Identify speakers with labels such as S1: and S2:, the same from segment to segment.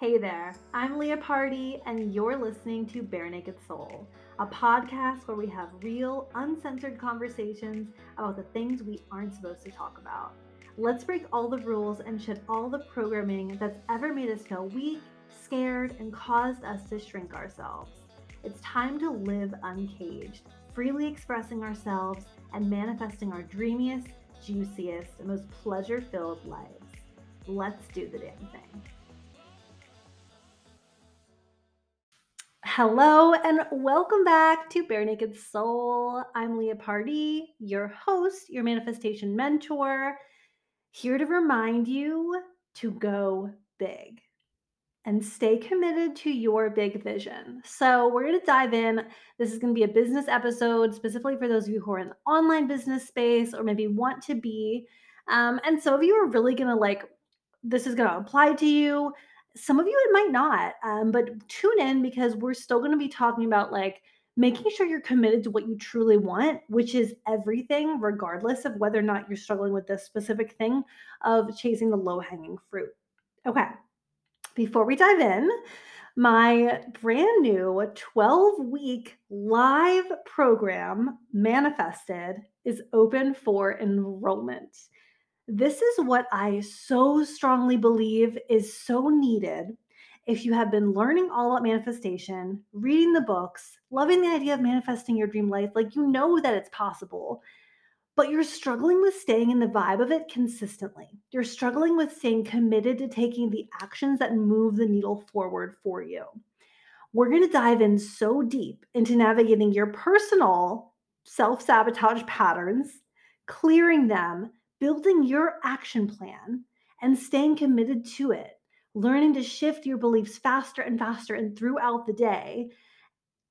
S1: Hey there, I'm Leah Party, and you're listening to Bare Naked Soul, a podcast where we have real, uncensored conversations about the things we aren't supposed to talk about. Let's break all the rules and shed all the programming that's ever made us feel weak, scared, and caused us to shrink ourselves. It's time to live uncaged, freely expressing ourselves and manifesting our dreamiest, juiciest, and most pleasure filled lives. Let's do the damn thing. Hello and welcome back to Bare Naked Soul. I'm Leah Party, your host, your manifestation mentor, here to remind you to go big and stay committed to your big vision. So, we're going to dive in. This is going to be a business episode specifically for those of you who are in the online business space or maybe want to be. Um, and some of you are really going to like, this is going to apply to you some of you it might not um, but tune in because we're still going to be talking about like making sure you're committed to what you truly want which is everything regardless of whether or not you're struggling with this specific thing of chasing the low hanging fruit. Okay before we dive in my brand new 12 week live program manifested is open for enrollment this is what I so strongly believe is so needed if you have been learning all about manifestation, reading the books, loving the idea of manifesting your dream life, like you know that it's possible, but you're struggling with staying in the vibe of it consistently. You're struggling with staying committed to taking the actions that move the needle forward for you. We're going to dive in so deep into navigating your personal self sabotage patterns, clearing them, building your action plan and staying committed to it, learning to shift your beliefs faster and faster and throughout the day,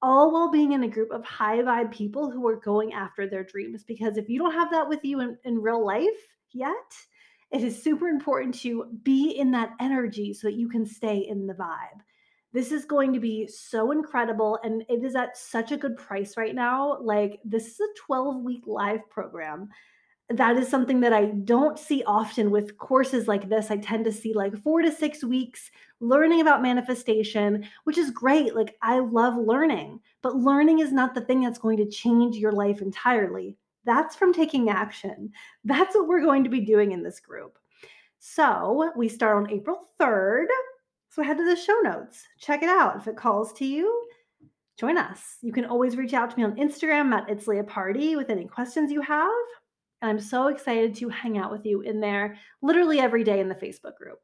S1: all while being in a group of high vibe people who are going after their dreams. Because if you don't have that with you in, in real life yet, it is super important to be in that energy so that you can stay in the vibe. This is going to be so incredible and it is at such a good price right now. Like, this is a 12 week live program that is something that I don't see often with courses like this. I tend to see like four to six weeks learning about manifestation, which is great. Like, I love learning, but learning is not the thing that's going to change your life entirely. That's from taking action. That's what we're going to be doing in this group. So, we start on April 3rd. So, head to the show notes, check it out. If it calls to you, join us. You can always reach out to me on Instagram at It's Leah Party with any questions you have. And I'm so excited to hang out with you in there literally every day in the Facebook group.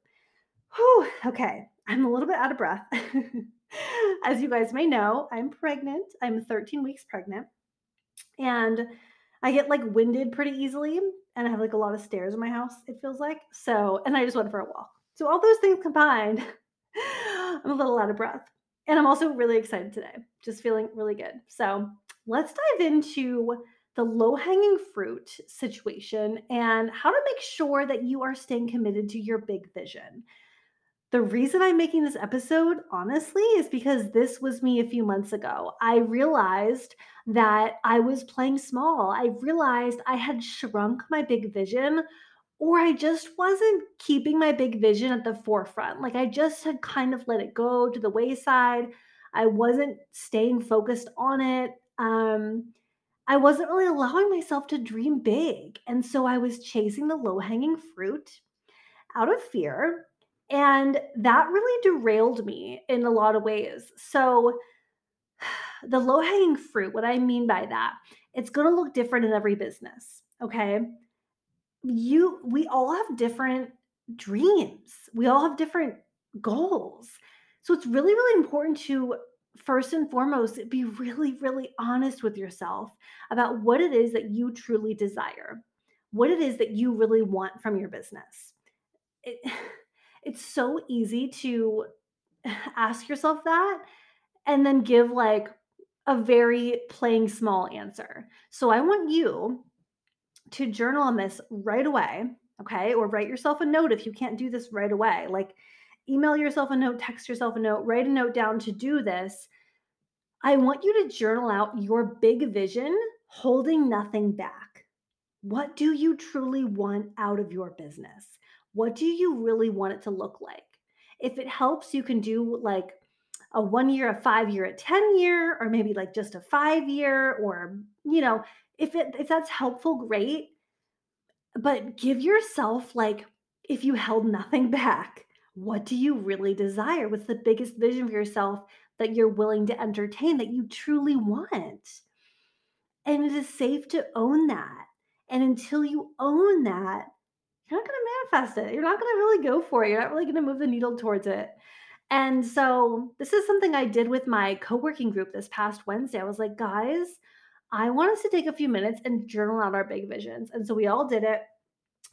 S1: Whew, okay, I'm a little bit out of breath. As you guys may know, I'm pregnant. I'm 13 weeks pregnant. And I get like winded pretty easily. And I have like a lot of stairs in my house, it feels like. So, and I just went for a walk. So, all those things combined, I'm a little out of breath. And I'm also really excited today, just feeling really good. So, let's dive into the low hanging fruit situation and how to make sure that you are staying committed to your big vision. The reason I'm making this episode, honestly, is because this was me a few months ago. I realized that I was playing small. I realized I had shrunk my big vision, or I just wasn't keeping my big vision at the forefront. Like I just had kind of let it go to the wayside. I wasn't staying focused on it. Um, I wasn't really allowing myself to dream big. And so I was chasing the low hanging fruit out of fear. And that really derailed me in a lot of ways. So, the low hanging fruit, what I mean by that, it's going to look different in every business. Okay. You, we all have different dreams, we all have different goals. So, it's really, really important to first and foremost, be really, really honest with yourself about what it is that you truly desire, what it is that you really want from your business. It, it's so easy to ask yourself that and then give like a very playing small answer. So I want you to journal on this right away, okay? Or write yourself a note if you can't do this right away. Like email yourself a note, text yourself a note, write a note down to do this. I want you to journal out your big vision, holding nothing back. What do you truly want out of your business? What do you really want it to look like? If it helps, you can do like a one year, a five year, a 10 year, or maybe like just a five year, or, you know, if it if that's helpful, great. But give yourself like if you held nothing back, what do you really desire? What's the biggest vision for yourself that you're willing to entertain that you truly want? And it is safe to own that. And until you own that, you're not going to manifest it. You're not going to really go for it. You're not really going to move the needle towards it. And so, this is something I did with my co working group this past Wednesday. I was like, guys, I want us to take a few minutes and journal out our big visions. And so, we all did it.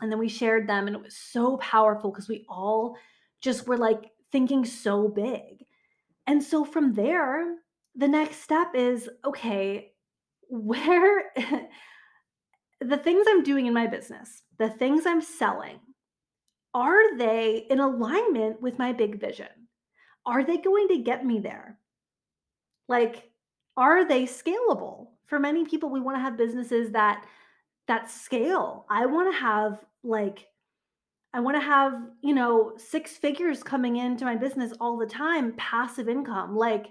S1: And then we shared them. And it was so powerful because we all just were like thinking so big. And so, from there, the next step is okay, where the things I'm doing in my business, the things I'm selling, are they in alignment with my big vision? Are they going to get me there? Like, are they scalable? For many people, we want to have businesses that that scale. I want to have like I want to have, you know, six figures coming into my business all the time, passive income. Like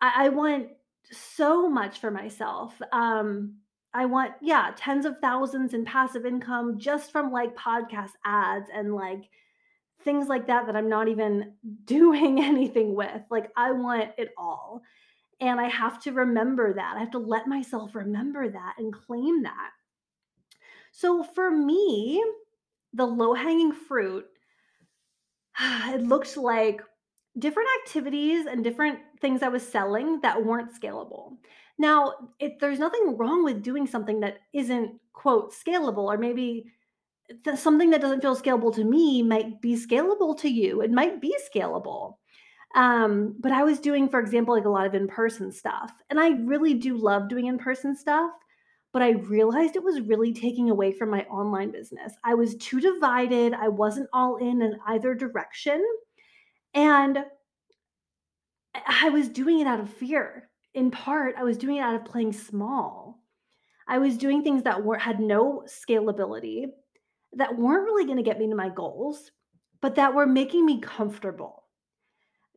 S1: I, I want so much for myself. Um, I want, yeah, tens of thousands in passive income just from like podcast ads and like things like that that I'm not even doing anything with. Like, I want it all. And I have to remember that. I have to let myself remember that and claim that. So for me, the low hanging fruit, it looked like different activities and different things I was selling that weren't scalable. Now, it, there's nothing wrong with doing something that isn't, quote, scalable, or maybe th- something that doesn't feel scalable to me might be scalable to you. It might be scalable. Um, but I was doing, for example, like a lot of in person stuff. And I really do love doing in person stuff. But I realized it was really taking away from my online business. I was too divided. I wasn't all in in either direction. And I was doing it out of fear. In part, I was doing it out of playing small. I was doing things that were had no scalability, that weren't really going to get me to my goals, but that were making me comfortable.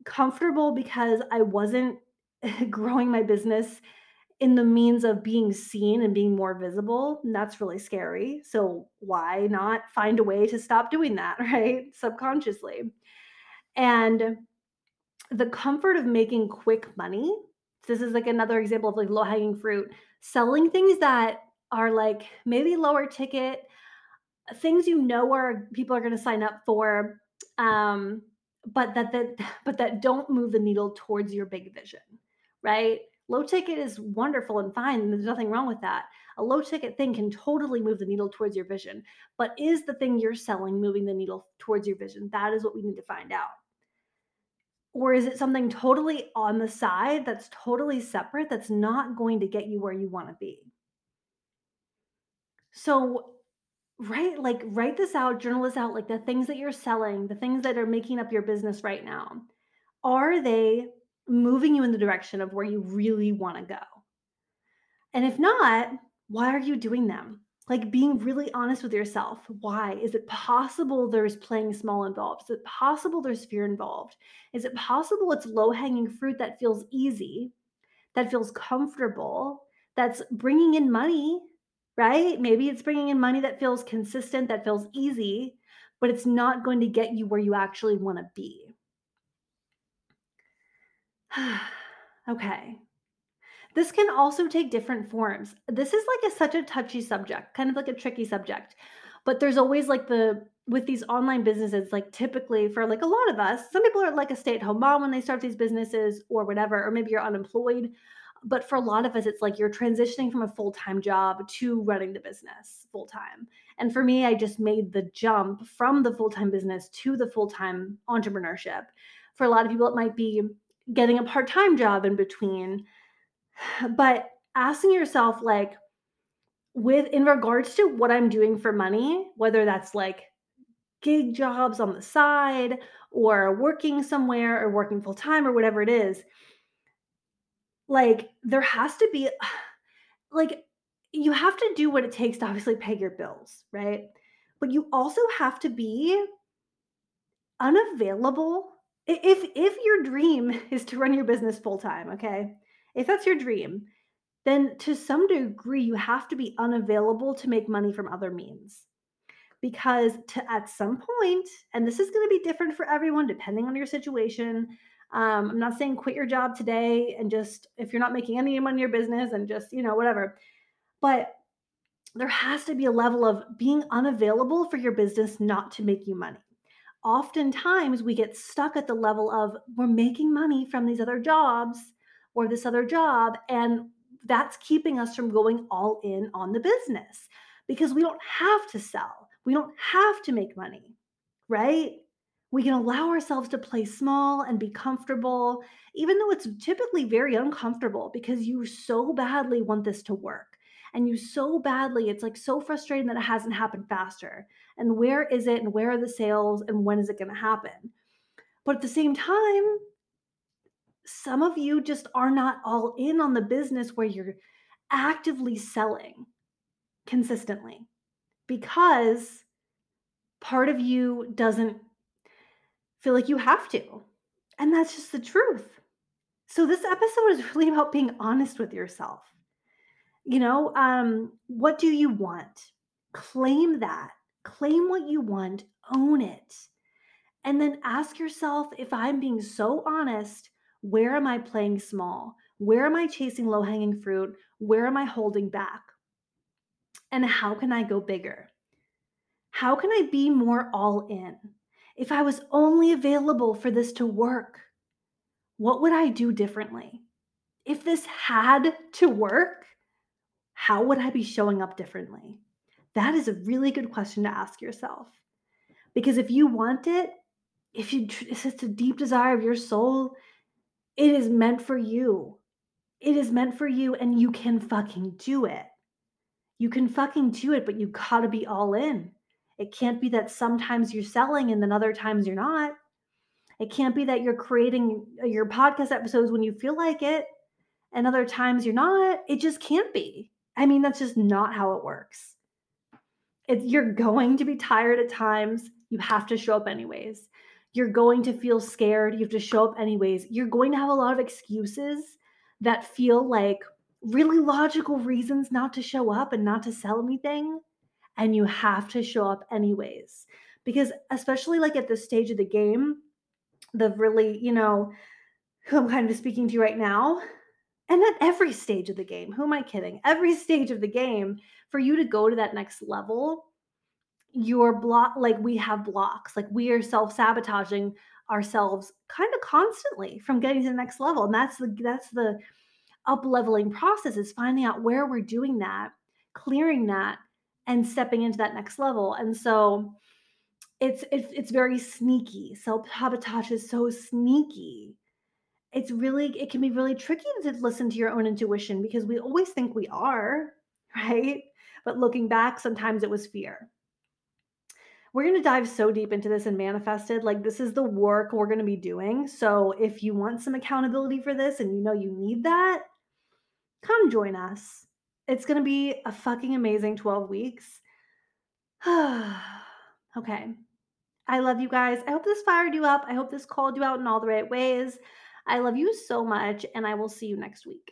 S1: Comfortable because I wasn't growing my business in the means of being seen and being more visible. And that's really scary. So, why not find a way to stop doing that, right? Subconsciously. And the comfort of making quick money. This is like another example of like low hanging fruit, selling things that are like maybe lower ticket, things you know are people are going to sign up for, um, but that that but that don't move the needle towards your big vision, right? Low ticket is wonderful and fine. There's nothing wrong with that. A low ticket thing can totally move the needle towards your vision. But is the thing you're selling moving the needle towards your vision? That is what we need to find out. Or is it something totally on the side that's totally separate that's not going to get you where you want to be? So, right, like write this out, journal this out, like the things that you're selling, the things that are making up your business right now. Are they moving you in the direction of where you really want to go? And if not, why are you doing them? like being really honest with yourself. Why? Is it possible there's playing small involved? Is it possible there's fear involved? Is it possible it's low hanging fruit that feels easy, that feels comfortable, that's bringing in money, right? Maybe it's bringing in money that feels consistent, that feels easy, but it's not going to get you where you actually want to be. okay. This can also take different forms. This is like a, such a touchy subject, kind of like a tricky subject. But there's always like the with these online businesses, like typically for like a lot of us, some people are like a stay-at-home mom when they start these businesses or whatever, or maybe you're unemployed. But for a lot of us, it's like you're transitioning from a full-time job to running the business full-time. And for me, I just made the jump from the full-time business to the full-time entrepreneurship. For a lot of people, it might be getting a part-time job in between but asking yourself like with in regards to what I'm doing for money, whether that's like gig jobs on the side or working somewhere or working full time or whatever it is, like there has to be like you have to do what it takes to obviously pay your bills, right? But you also have to be unavailable if if your dream is to run your business full time, okay? If that's your dream, then to some degree you have to be unavailable to make money from other means. Because to at some point, and this is going to be different for everyone depending on your situation. Um, I'm not saying quit your job today and just if you're not making any money in your business and just, you know, whatever. But there has to be a level of being unavailable for your business not to make you money oftentimes we get stuck at the level of we're making money from these other jobs or this other job and that's keeping us from going all in on the business because we don't have to sell. We don't have to make money right? We can allow ourselves to play small and be comfortable even though it's typically very uncomfortable because you so badly want this to work and you so badly it's like so frustrating that it hasn't happened faster. And where is it and where are the sales and when is it going to happen? But at the same time some of you just are not all in on the business where you're actively selling consistently because part of you doesn't feel like you have to. And that's just the truth. So this episode is really about being honest with yourself you know, um, what do you want? Claim that. Claim what you want, own it. And then ask yourself if I'm being so honest, where am I playing small? Where am I chasing low hanging fruit? Where am I holding back? And how can I go bigger? How can I be more all in? If I was only available for this to work, what would I do differently? If this had to work, how would I be showing up differently? That is a really good question to ask yourself. Because if you want it, if you it's a deep desire of your soul, it is meant for you. It is meant for you and you can fucking do it. You can fucking do it, but you got to be all in. It can't be that sometimes you're selling and then other times you're not. It can't be that you're creating uh, your podcast episodes when you feel like it and other times you're not. It just can't be. I mean, that's just not how it works. It's, you're going to be tired at times. You have to show up anyways. You're going to feel scared. You have to show up anyways. You're going to have a lot of excuses that feel like really logical reasons not to show up and not to sell anything. And you have to show up anyways. Because, especially like at this stage of the game, the really, you know, who I'm kind of speaking to right now, and at every stage of the game, who am I kidding? Every stage of the game, for you to go to that next level, your block, like we have blocks, like we are self sabotaging ourselves kind of constantly from getting to the next level. And that's the, that's the up leveling process is finding out where we're doing that, clearing that, and stepping into that next level. And so, it's it's, it's very sneaky. Self sabotage is so sneaky it's really it can be really tricky to listen to your own intuition because we always think we are, right? But looking back, sometimes it was fear. We're going to dive so deep into this and manifested. Like, this is the work we're going to be doing. So, if you want some accountability for this and you know you need that, come join us. It's going to be a fucking amazing 12 weeks. okay. I love you guys. I hope this fired you up. I hope this called you out in all the right ways. I love you so much, and I will see you next week.